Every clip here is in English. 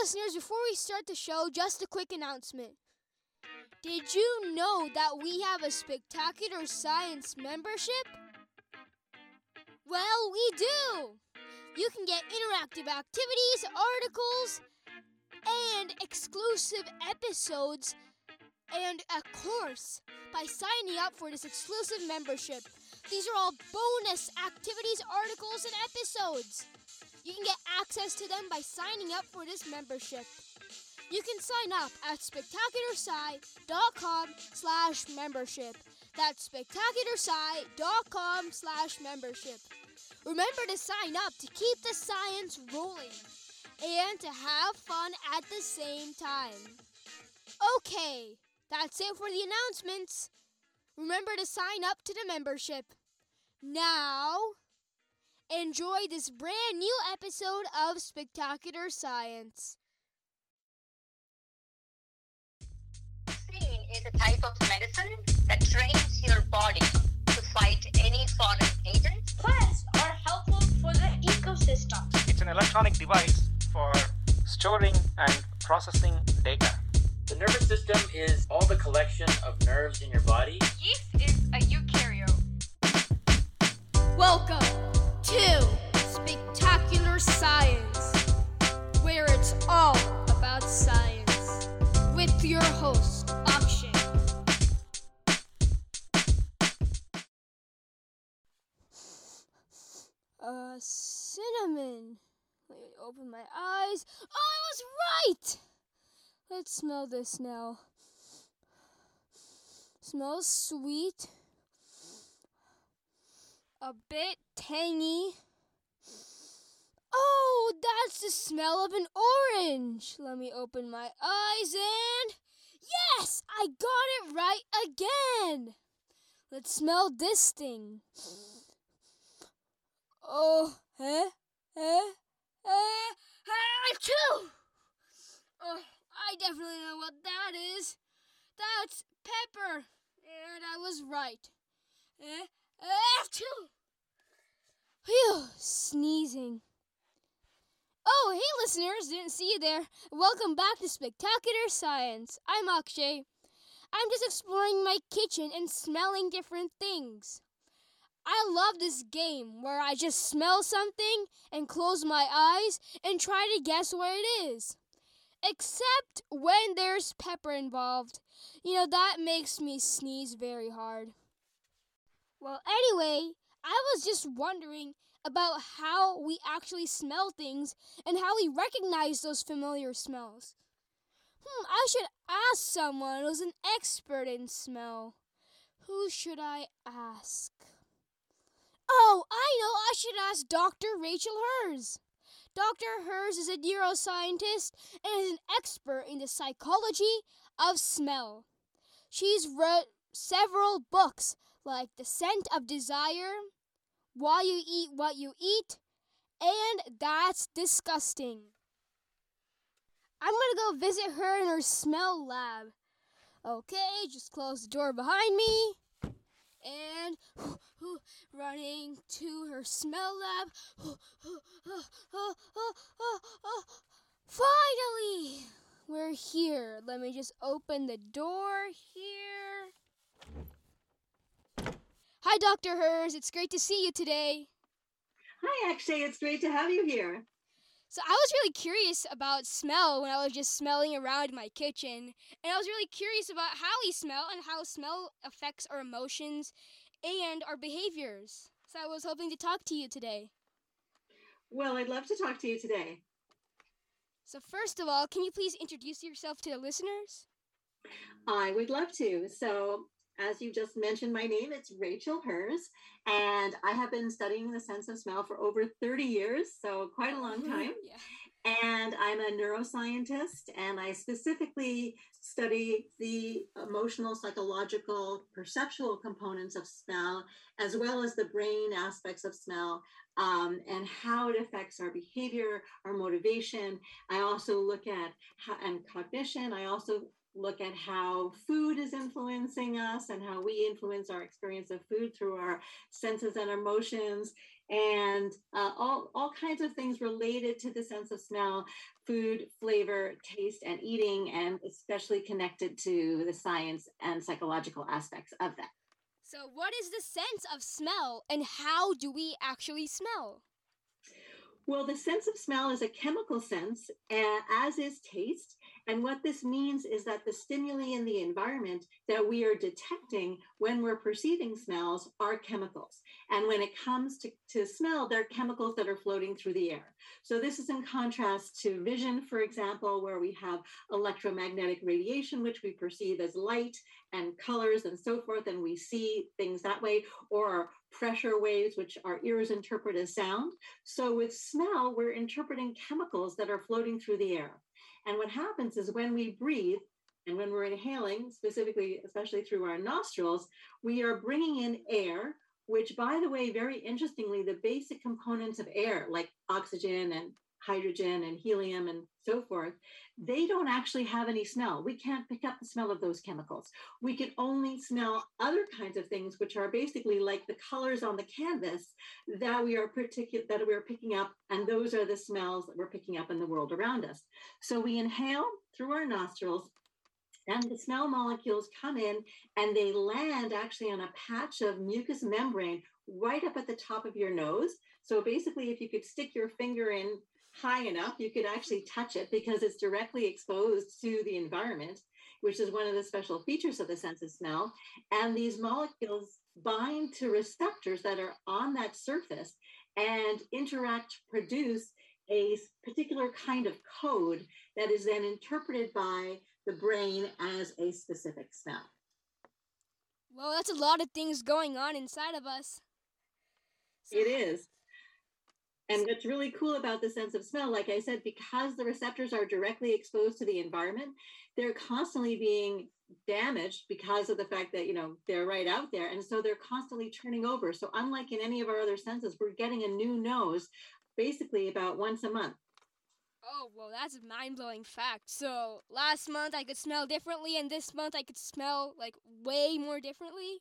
listeners, before we start the show, just a quick announcement. Did you know that we have a spectacular science membership? Well, we do! You can get interactive activities, articles, and exclusive episodes and a course by signing up for this exclusive membership. These are all bonus activities, articles, and episodes. You can get access to them by signing up for this membership. You can sign up at spectacularsci.com slash membership. That's spectacularsci.com slash membership. Remember to sign up to keep the science rolling and to have fun at the same time. Okay, that's it for the announcements. Remember to sign up to the membership. Now, enjoy this brand new episode of Spectacular Science. Vaccine is a type of medicine that trains your body to fight any foreign agent. Plants are helpful for the ecosystem. It's an electronic device for storing and processing data. The nervous system is all the collection of nerves in your body. Yeast is a eukaryote. Welcome to Spectacular Science, where it's all about science, with your host, Akshay. Uh, cinnamon. Let me open my eyes. Oh, I was right! Let's smell this now. Smells sweet a bit tangy. Oh, that's the smell of an orange. Let me open my eyes and. Yes! I got it right again! Let's smell this thing. Oh, eh? Eh? Eh? Achoo! Oh, I definitely know what that is. That's pepper. And I was right. Eh? Achoo! Phew, sneezing. Oh, hey listeners, didn't see you there. Welcome back to Spectacular Science. I'm Akshay. I'm just exploring my kitchen and smelling different things. I love this game where I just smell something and close my eyes and try to guess what it is. Except when there's pepper involved. You know, that makes me sneeze very hard. Well, anyway, I was just wondering about how we actually smell things and how we recognize those familiar smells. Hmm, I should ask someone who's an expert in smell. Who should I ask? Oh, I know, I should ask Dr. Rachel Herz. Dr. Herz is a neuroscientist and is an expert in the psychology of smell. She's wrote several books like The Scent of Desire, Why You Eat What You Eat, and That's Disgusting. I'm gonna go visit her in her smell lab. Okay, just close the door behind me. And running to her smell lab. Finally! We're here. Let me just open the door here. Hi, Dr. Herz. It's great to see you today. Hi, Akshay. It's great to have you here. So, I was really curious about smell when I was just smelling around my kitchen. And I was really curious about how we smell and how smell affects our emotions and our behaviors. So, I was hoping to talk to you today. Well, I'd love to talk to you today. So, first of all, can you please introduce yourself to the listeners? I would love to. So, as you just mentioned, my name it's Rachel Herz, and I have been studying the sense of smell for over 30 years, so quite a long time. yeah. And I'm a neuroscientist, and I specifically study the emotional, psychological, perceptual components of smell, as well as the brain aspects of smell, um, and how it affects our behavior, our motivation. I also look at how, and cognition. I also look at how food is influencing us and how we influence our experience of food through our senses and emotions and uh, all, all kinds of things related to the sense of smell food flavor taste and eating and especially connected to the science and psychological aspects of that So, what is the sense of smell and how do we actually smell? Well, the sense of smell is a chemical sense, uh, as is taste. And what this means is that the stimuli in the environment that we are detecting when we're perceiving smells are chemicals. And when it comes to, to smell, they're chemicals that are floating through the air. So this is in contrast to vision, for example, where we have electromagnetic radiation, which we perceive as light and colors and so forth, and we see things that way, or pressure waves, which our ears interpret as sound. So with smell, we're interpreting chemicals that are floating through the air. And what happens is when we breathe, and when we're inhaling, specifically, especially through our nostrils, we are bringing in air, which, by the way, very interestingly, the basic components of air, like oxygen and hydrogen and helium and so forth, they don't actually have any smell. We can't pick up the smell of those chemicals. We can only smell other kinds of things, which are basically like the colors on the canvas that we are particular that we are picking up, and those are the smells that we're picking up in the world around us. So we inhale through our nostrils. And the smell molecules come in and they land actually on a patch of mucous membrane right up at the top of your nose. So basically, if you could stick your finger in high enough, you could actually touch it because it's directly exposed to the environment, which is one of the special features of the sense of smell. And these molecules bind to receptors that are on that surface and interact, produce a particular kind of code that is then interpreted by the brain as a specific smell. Well, that's a lot of things going on inside of us. So- It is. And what's really cool about the sense of smell, like I said, because the receptors are directly exposed to the environment, they're constantly being damaged because of the fact that, you know, they're right out there. And so they're constantly turning over. So, unlike in any of our other senses, we're getting a new nose basically about once a month. Oh, well, that's a mind blowing fact. So, last month I could smell differently, and this month I could smell like way more differently.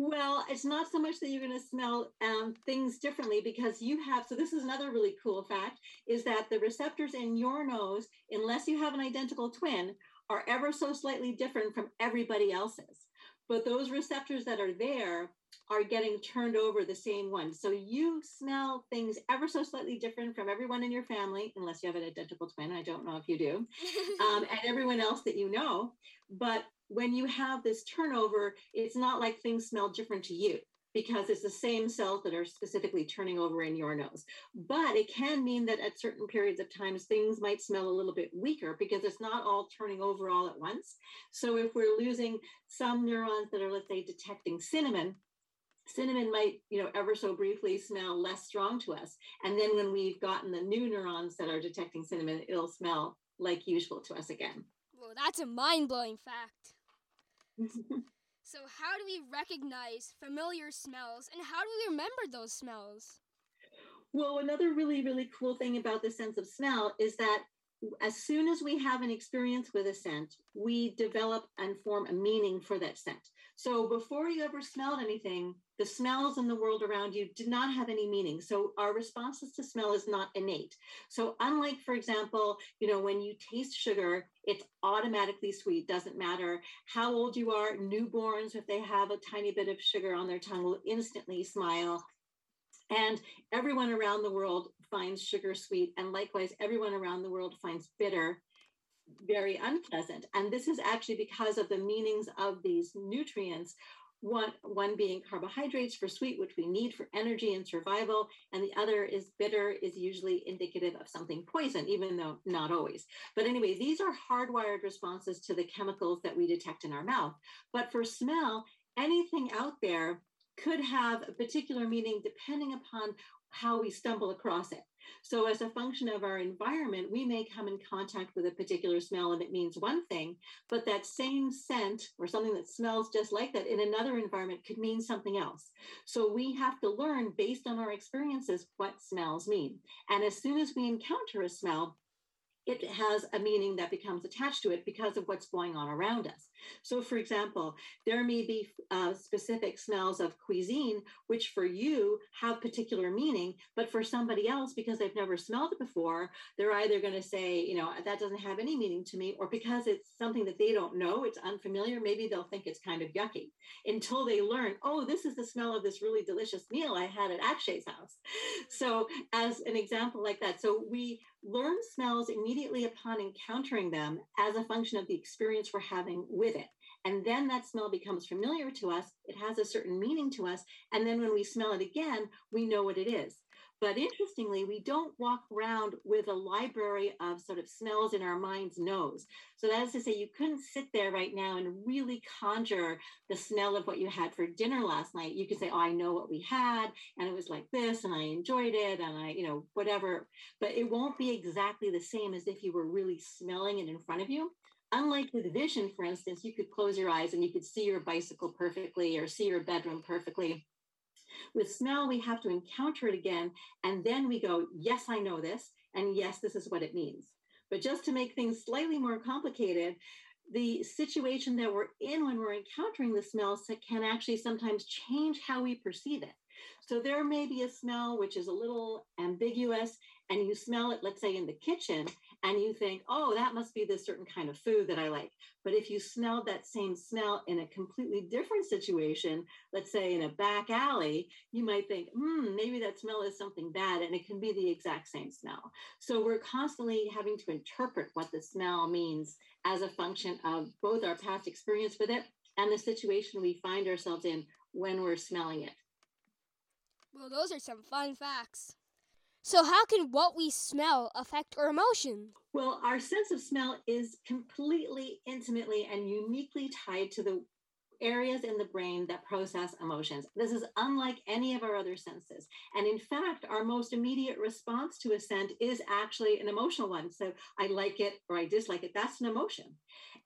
Well, it's not so much that you're going to smell um, things differently because you have. So this is another really cool fact: is that the receptors in your nose, unless you have an identical twin, are ever so slightly different from everybody else's. But those receptors that are there are getting turned over the same one. So you smell things ever so slightly different from everyone in your family, unless you have an identical twin. I don't know if you do, um, and everyone else that you know. But when you have this turnover, it's not like things smell different to you because it's the same cells that are specifically turning over in your nose. But it can mean that at certain periods of times, things might smell a little bit weaker because it's not all turning over all at once. So if we're losing some neurons that are, let's say, detecting cinnamon, cinnamon might, you know, ever so briefly smell less strong to us. And then when we've gotten the new neurons that are detecting cinnamon, it'll smell like usual to us again. well, that's a mind blowing fact. So, how do we recognize familiar smells, and how do we remember those smells? Well, another really, really cool thing about the sense of smell is that as soon as we have an experience with a scent, we develop and form a meaning for that scent. So before you ever smelled anything, the smells in the world around you did not have any meaning. So our responses to smell is not innate. So unlike, for example, you know, when you taste sugar, it's automatically sweet, doesn't matter how old you are. Newborns, if they have a tiny bit of sugar on their tongue, will instantly smile. And everyone around the world finds sugar sweet. And likewise, everyone around the world finds bitter very unpleasant. And this is actually because of the meanings of these nutrients. One, one being carbohydrates for sweet, which we need for energy and survival, and the other is bitter, is usually indicative of something poison, even though not always. But anyway, these are hardwired responses to the chemicals that we detect in our mouth. But for smell, anything out there could have a particular meaning depending upon how we stumble across it. So, as a function of our environment, we may come in contact with a particular smell and it means one thing, but that same scent or something that smells just like that in another environment could mean something else. So, we have to learn based on our experiences what smells mean. And as soon as we encounter a smell, it has a meaning that becomes attached to it because of what's going on around us. So, for example, there may be uh, specific smells of cuisine, which for you have particular meaning, but for somebody else, because they've never smelled it before, they're either going to say, you know, that doesn't have any meaning to me, or because it's something that they don't know, it's unfamiliar, maybe they'll think it's kind of yucky until they learn, oh, this is the smell of this really delicious meal I had at Akshay's house. So, as an example like that, so we learn smells immediately upon encountering them as a function of the experience we're having with it. And then that smell becomes familiar to us. It has a certain meaning to us. And then when we smell it again, we know what it is. But interestingly, we don't walk around with a library of sort of smells in our mind's nose. So that is to say, you couldn't sit there right now and really conjure the smell of what you had for dinner last night. You could say, Oh, I know what we had, and it was like this, and I enjoyed it, and I, you know, whatever. But it won't be exactly the same as if you were really smelling it in front of you unlike with vision, for instance, you could close your eyes and you could see your bicycle perfectly or see your bedroom perfectly. With smell, we have to encounter it again. And then we go, yes, I know this. And yes, this is what it means. But just to make things slightly more complicated, the situation that we're in when we're encountering the smells can actually sometimes change how we perceive it. So there may be a smell which is a little ambiguous, and you smell it, let's say, in the kitchen, and you think, oh, that must be this certain kind of food that I like. But if you smelled that same smell in a completely different situation, let's say in a back alley, you might think, hmm, maybe that smell is something bad, and it can be the exact same smell. So we're constantly having to interpret what the smell means as a function of both our past experience with it and the situation we find ourselves in when we're smelling it. Well, those are some fun facts. So, how can what we smell affect our emotions? Well, our sense of smell is completely, intimately, and uniquely tied to the areas in the brain that process emotions. This is unlike any of our other senses. And in fact, our most immediate response to a scent is actually an emotional one. So I like it or I dislike it. That's an emotion.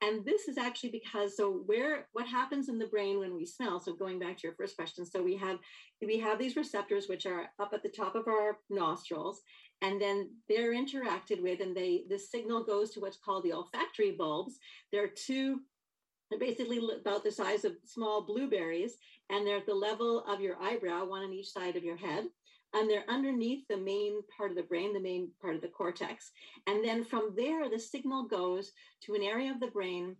And this is actually because so where what happens in the brain when we smell, so going back to your first question, so we have we have these receptors which are up at the top of our nostrils and then they're interacted with and they the signal goes to what's called the olfactory bulbs. There are two they're basically about the size of small blueberries, and they're at the level of your eyebrow, one on each side of your head. And they're underneath the main part of the brain, the main part of the cortex. And then from there, the signal goes to an area of the brain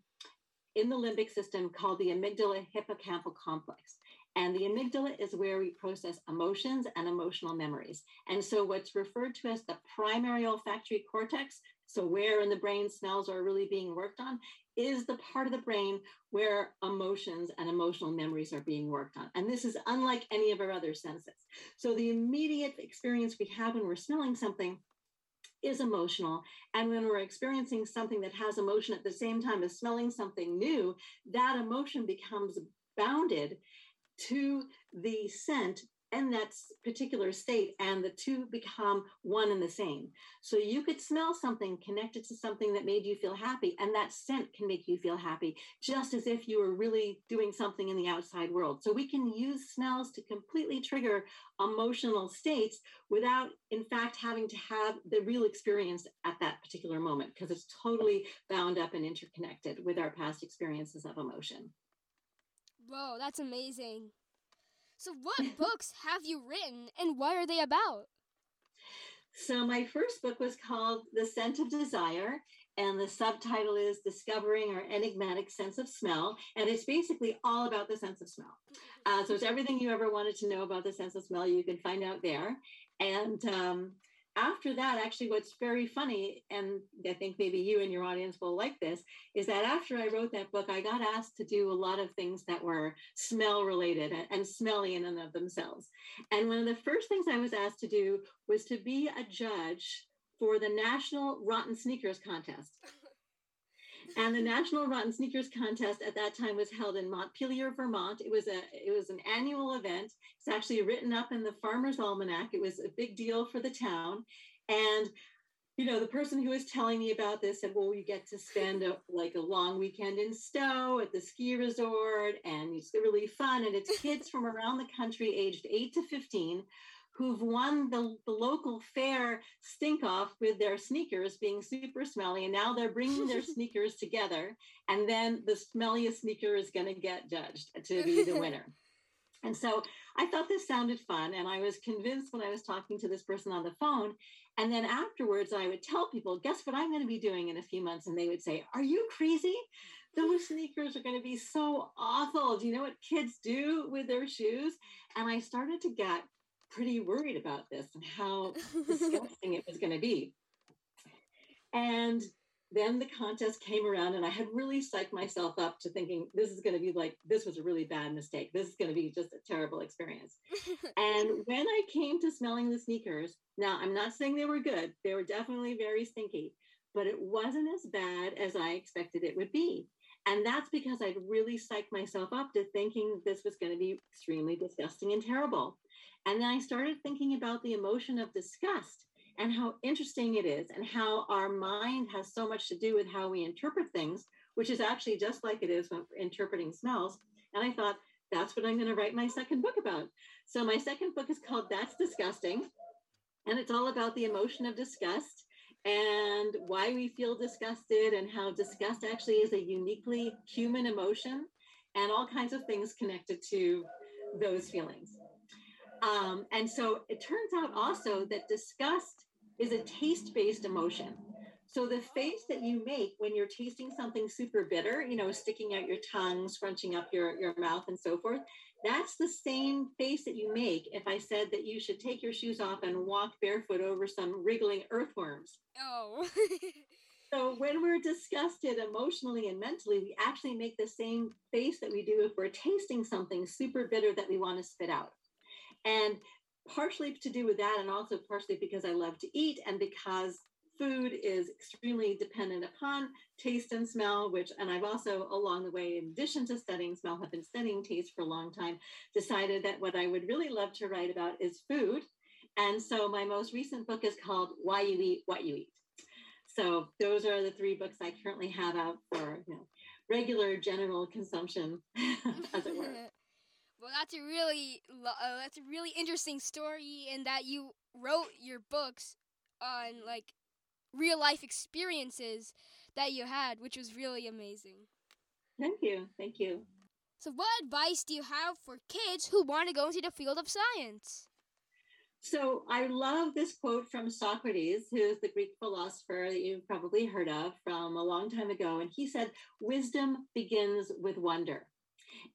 in the limbic system called the amygdala hippocampal complex. And the amygdala is where we process emotions and emotional memories. And so, what's referred to as the primary olfactory cortex, so where in the brain smells are really being worked on, is the part of the brain where emotions and emotional memories are being worked on. And this is unlike any of our other senses. So the immediate experience we have when we're smelling something is emotional. And when we're experiencing something that has emotion at the same time as smelling something new, that emotion becomes bounded to the scent in that particular state and the two become one and the same. So you could smell something connected to something that made you feel happy, and that scent can make you feel happy, just as if you were really doing something in the outside world. So we can use smells to completely trigger emotional states without, in fact, having to have the real experience at that particular moment, because it's totally bound up and interconnected with our past experiences of emotion. Whoa, that's amazing. So, what books have you written and what are they about? So, my first book was called The Scent of Desire, and the subtitle is Discovering Our Enigmatic Sense of Smell. And it's basically all about the sense of smell. Uh, so, it's everything you ever wanted to know about the sense of smell, you can find out there. And um, after that, actually, what's very funny, and I think maybe you and your audience will like this, is that after I wrote that book, I got asked to do a lot of things that were smell related and, smelly in and of themselves. And one of the first things I was asked to do was to be a judge for the National Rotten Sneakers Contest. And the National Rotten Sneakers Contest at that time was held in Montpelier, Vermont. It was a it was an annual event. It's actually written up in the Farmer's Almanac. It was a big deal for the town, and you know the person who was telling me about this said, "Well, you get to spend a, like a long weekend in Stowe at the ski resort, and it's really fun. And it's kids from around the country, aged eight to fifteen." Who've won the, the local fair stink off with their sneakers being super smelly. And now they're bringing their sneakers together. And then the smelliest sneaker is going to get judged to be the winner. And so I thought this sounded fun. And I was convinced when I was talking to this person on the phone. And then afterwards, I would tell people, guess what I'm going to be doing in a few months? And they would say, Are you crazy? Those sneakers are going to be so awful. Do you know what kids do with their shoes? And I started to get pretty worried about this and how disgusting it was going to be. And then the contest came around and I had really psyched myself up to thinking this is going to be like, this was a really bad mistake. This is going to be just a terrible experience. and when I came to smelling the sneakers, now I'm not saying they were good, they were definitely very stinky, but it wasn't as bad as I expected it would be. And that's because I'd really psyched myself up to thinking this was going to be extremely disgusting and terrible. And then I started thinking about the emotion of disgust and how interesting it is, and how our mind has so much to do with how we interpret things, which is actually just like it is when interpreting smells. And I thought, that's what I'm going to write my second book about. So, my second book is called That's Disgusting. And it's all about the emotion of disgust and why we feel disgusted, and how disgust actually is a uniquely human emotion, and all kinds of things connected to those feelings. Um, and so it turns out also that disgust is a taste based emotion. So the face that you make when you're tasting something super bitter, you know, sticking out your tongue, scrunching up your, your mouth, and so forth, that's the same face that you make if I said that you should take your shoes off and walk barefoot over some wriggling earthworms. Oh. so when we're disgusted emotionally and mentally, we actually make the same face that we do if we're tasting something super bitter that we want to spit out. And partially to do with that, and also partially because I love to eat and because food is extremely dependent upon taste and smell, which, and I've also along the way, in addition to studying smell, have been studying taste for a long time, decided that what I would really love to write about is food. And so my most recent book is called Why You Eat What You Eat. So those are the three books I currently have out for you know, regular general consumption, as it were. Well, that's a really uh, that's a really interesting story in that you wrote your books on like real life experiences that you had, which was really amazing. Thank you. Thank you. So, what advice do you have for kids who want to go into the field of science? So, I love this quote from Socrates, who is the Greek philosopher that you've probably heard of from a long time ago. And he said, Wisdom begins with wonder.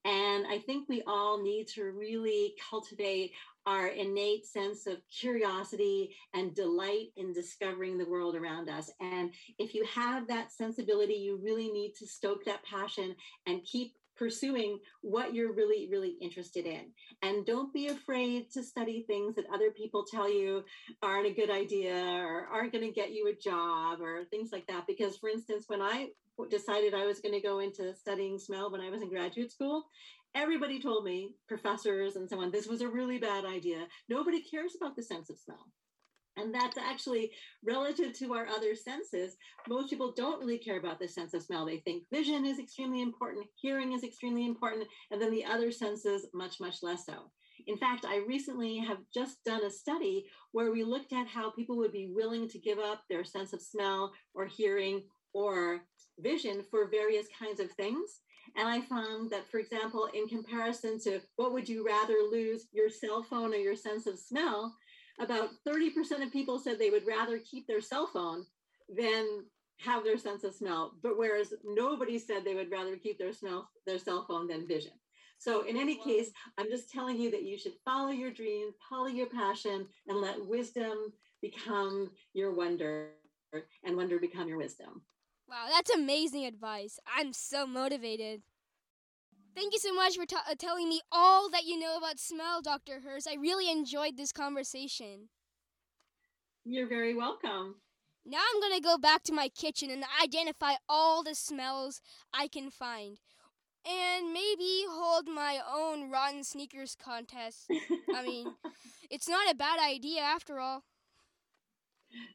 And I think we all need to really cultivate our innate sense of curiosity and delight in discovering the world around us. And if you have that sensibility, you really need to stoke that passion and keep pursuing what you're really, really interested in. And don't be afraid to study things that other people tell you aren't a good idea or aren't going to get you a job or things like that. Because, for instance, when I decided I was going to go into studying smell when I was in graduate school, everybody told me, professors and so on, this was a really bad idea. Nobody cares about the sense of smell. And that's actually relative to our other senses. Most people don't really care about the sense of smell. They think vision is extremely important, hearing is extremely important, and then the other senses much, much less so. In fact, I recently have just done a study where we looked at how people would be willing to give up their sense of smell or hearing or vision for various kinds of things. And I found that, for example, in comparison to what would you rather lose, your cell phone or your sense of smell, about 30% of people said they would rather keep their cell phone than have their sense of smell. But whereas nobody said they would rather keep their smell, their cell phone than vision. So in any case, I'm just telling you that you should follow your dreams, follow your passion, and let wisdom become your wonder and wonder become your wisdom. Wow, that's amazing advice. I'm so motivated. Thank you so much for t- uh, telling me all that you know about smell, Dr. Herz. I really enjoyed this conversation. You're very welcome. Now I'm going to go back to my kitchen and identify all the smells I can find. And maybe hold my own rotten sneakers contest. I mean, it's not a bad idea after all.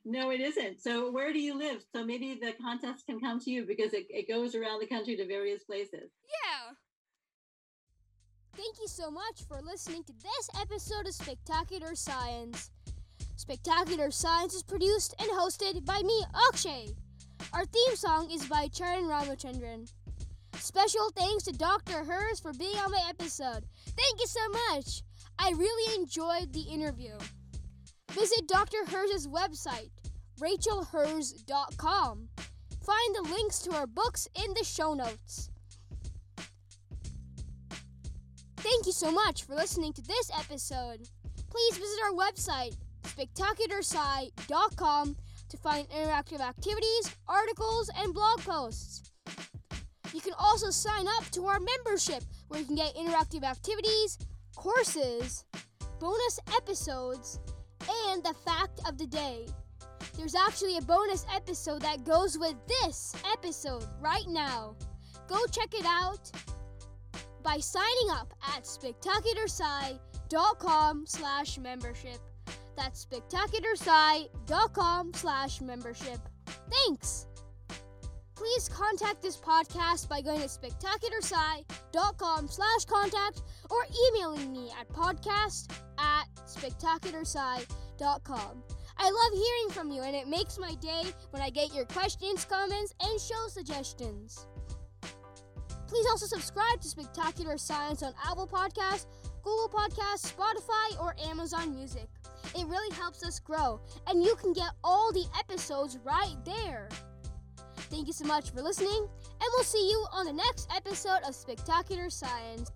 No, it isn't. So, where do you live? So, maybe the contest can come to you because it, it goes around the country to various places. Yeah. Thank you so much for listening to this episode of Spectacular Science. Spectacular Science is produced and hosted by me, Akshay. Our theme song is by Charan Ramachandran. Special thanks to Dr. Herz for being on my episode. Thank you so much. I really enjoyed the interview. Visit Dr. Herz' website, rachelherz.com. Find the links to our books in the show notes. Thank you so much for listening to this episode. Please visit our website, spectacularsci.com, to find interactive activities, articles, and blog posts. You can also sign up to our membership where you can get interactive activities, courses, bonus episodes, and the fact of the day. There's actually a bonus episode that goes with this episode right now. Go check it out by signing up at spectacularsci.com slash membership. That's spectacularsci.com slash membership. Thanks! Please contact this podcast by going to spectacularsci.com slash contact or emailing me at podcast at spectacularsci.com. I love hearing from you and it makes my day when I get your questions, comments, and show suggestions. Please also subscribe to Spectacular Science on Apple Podcasts, Google Podcasts, Spotify, or Amazon Music. It really helps us grow, and you can get all the episodes right there. Thank you so much for listening, and we'll see you on the next episode of Spectacular Science.